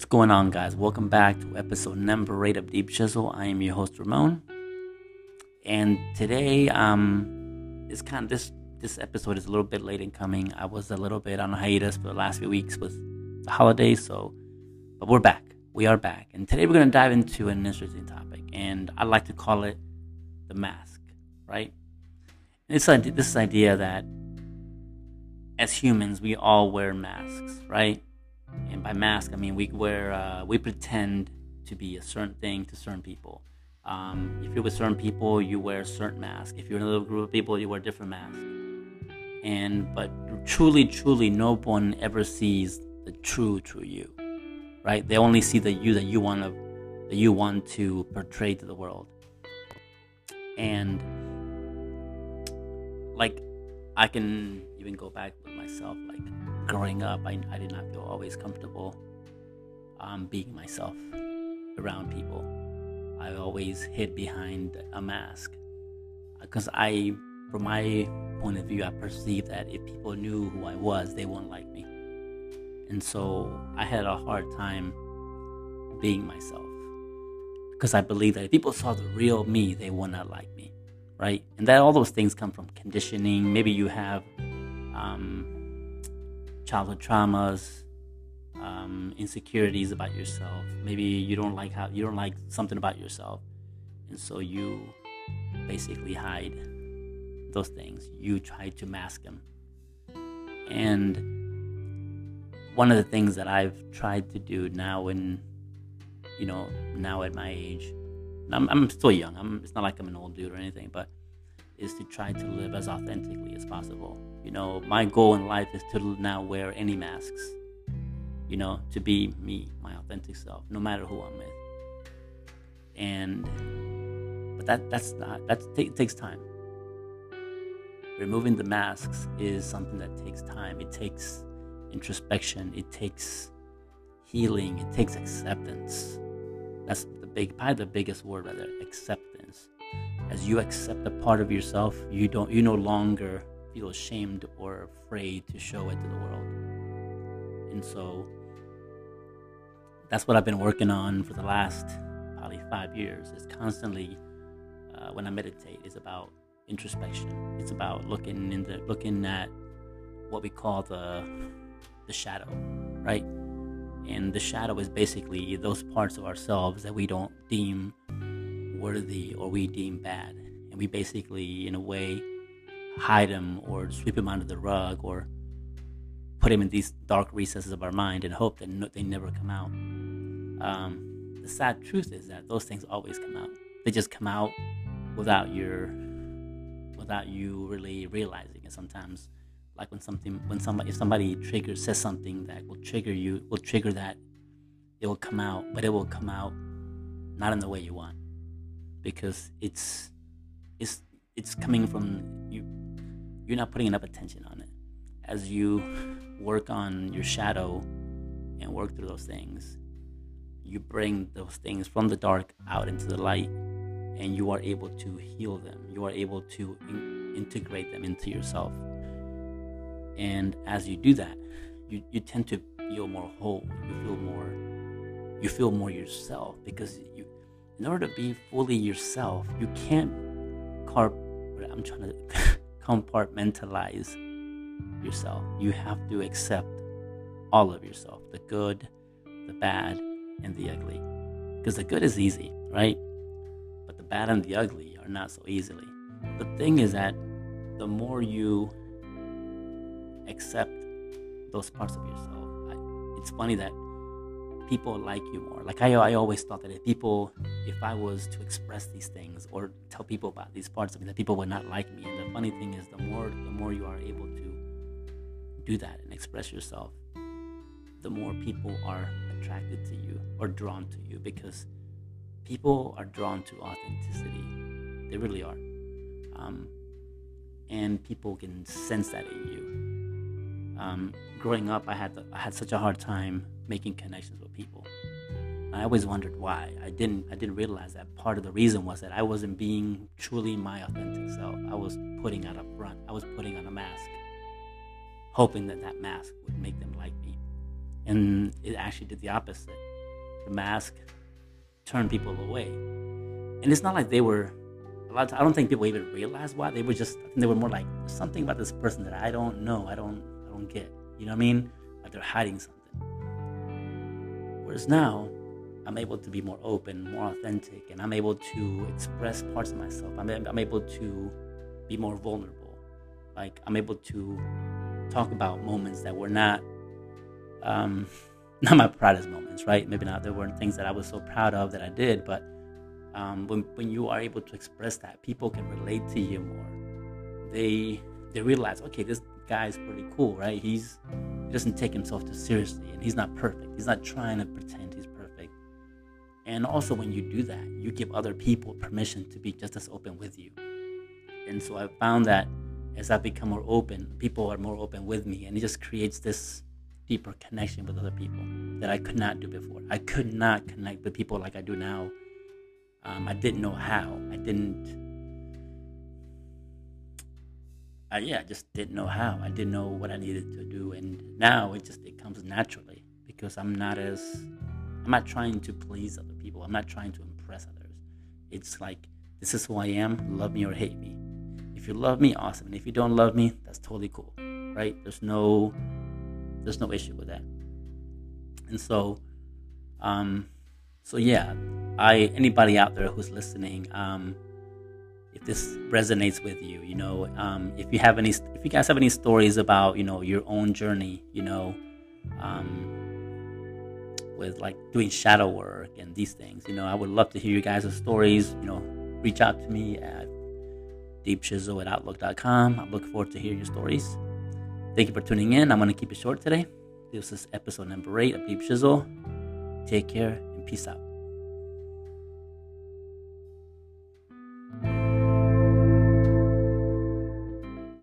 What's going on, guys? Welcome back to episode number eight of Deep Chisel. I am your host Ramon, and today, um, it's kind of this this episode is a little bit late in coming. I was a little bit on hiatus for the last few weeks with the holidays, so but we're back. We are back, and today we're gonna dive into an interesting topic, and I like to call it the mask, right? It's like this idea that as humans we all wear masks, right? And by mask I mean we wear uh, we pretend to be a certain thing to certain people. Um, if you're with certain people, you wear a certain mask. If you're in a little group of people, you wear a different mask. And but truly, truly, no one ever sees the true, true you, right? They only see the you that you want to that you want to portray to the world. And like, I can even go back with myself, like growing up, I, I did not feel always comfortable um, being myself around people. I always hid behind a mask because I, from my point of view, I perceived that if people knew who I was, they wouldn't like me. And so I had a hard time being myself because I believe that if people saw the real me, they would not like me, right? And that all those things come from conditioning. Maybe you have um, childhood traumas, um, insecurities about yourself. Maybe you don't like how you don't like something about yourself, and so you basically hide those things. You try to mask them. And one of the things that I've tried to do now, in you know, now at my age, I'm, I'm still young. I'm, it's not like I'm an old dude or anything, but is to try to live as authentically as possible. You know, my goal in life is to now wear any masks, you know, to be me, my authentic self, no matter who I'm with. And, but that that's not, that t- takes time. Removing the masks is something that takes time. It takes introspection. It takes healing. It takes acceptance. That's the big, probably the biggest word rather, acceptance as you accept a part of yourself, you don't you no longer feel ashamed or afraid to show it to the world. And so that's what I've been working on for the last probably five years. Is constantly uh, when I meditate is about introspection. It's about looking into looking at what we call the the shadow, right? And the shadow is basically those parts of ourselves that we don't deem worthy or we deem bad. And we basically, in a way, hide them or sweep them under the rug or put them in these dark recesses of our mind and hope that no, they never come out. Um, the sad truth is that those things always come out. They just come out without your, without you really realizing it. Sometimes, like when something, when somebody, if somebody triggers says something that will trigger you, will trigger that, it will come out, but it will come out not in the way you want because it's it's it's coming from you're not putting enough attention on it. As you work on your shadow and work through those things you bring those things from the dark out into the light and you are able to heal them. You are able to in- integrate them into yourself. And as you do that you, you tend to feel more whole. You feel more you feel more yourself because you in order to be fully yourself, you can't carp. I'm trying to compartmentalize yourself. You have to accept all of yourself the good, the bad, and the ugly. Because the good is easy, right? But the bad and the ugly are not so easily. The thing is that the more you accept those parts of yourself, I, it's funny that people like you more. Like I, I always thought that if people, if I was to express these things or tell people about these parts of me, that people would not like me. And the funny thing is, the more, the more you are able to do that and express yourself, the more people are attracted to you or drawn to you because people are drawn to authenticity. They really are. Um, and people can sense that in you. Um, growing up, I had the, I had such a hard time making connections with people. I always wondered why. I didn't I didn't realize that part of the reason was that I wasn't being truly my authentic self. I was putting on a front. I was putting on a mask, hoping that that mask would make them like me. And it actually did the opposite. The mask, turned people away. And it's not like they were a lot. Of, I don't think people even realized why they were just. They were more like something about this person that I don't know. I don't. Don't get. You know what I mean? Like they're hiding something. Whereas now, I'm able to be more open, more authentic, and I'm able to express parts of myself. I'm, I'm able to be more vulnerable. Like I'm able to talk about moments that were not um, not my proudest moments, right? Maybe not there weren't things that I was so proud of that I did, but um, when when you are able to express that, people can relate to you more. They they realize, okay, this guy is pretty cool, right? He's he doesn't take himself too seriously, and he's not perfect. He's not trying to pretend he's perfect. And also, when you do that, you give other people permission to be just as open with you. And so I found that as I become more open, people are more open with me, and it just creates this deeper connection with other people that I could not do before. I could not connect with people like I do now. Um, I didn't know how. I didn't. I, yeah, I just didn't know how. I didn't know what I needed to do, and now it just it comes naturally because I'm not as I'm not trying to please other people. I'm not trying to impress others. It's like this is who I am. Love me or hate me. If you love me, awesome. And if you don't love me, that's totally cool, right? There's no there's no issue with that. And so, um, so yeah, I anybody out there who's listening, um, if this resonates with you, you know, um, if you have any, if you guys have any stories about, you know, your own journey, you know, um, with like doing shadow work and these things, you know, I would love to hear you guys' stories. You know, reach out to me at deepchisel at outlook.com. I look forward to hearing your stories. Thank you for tuning in. I'm going to keep it short today. This is episode number eight of Deep Chisel. Take care and peace out.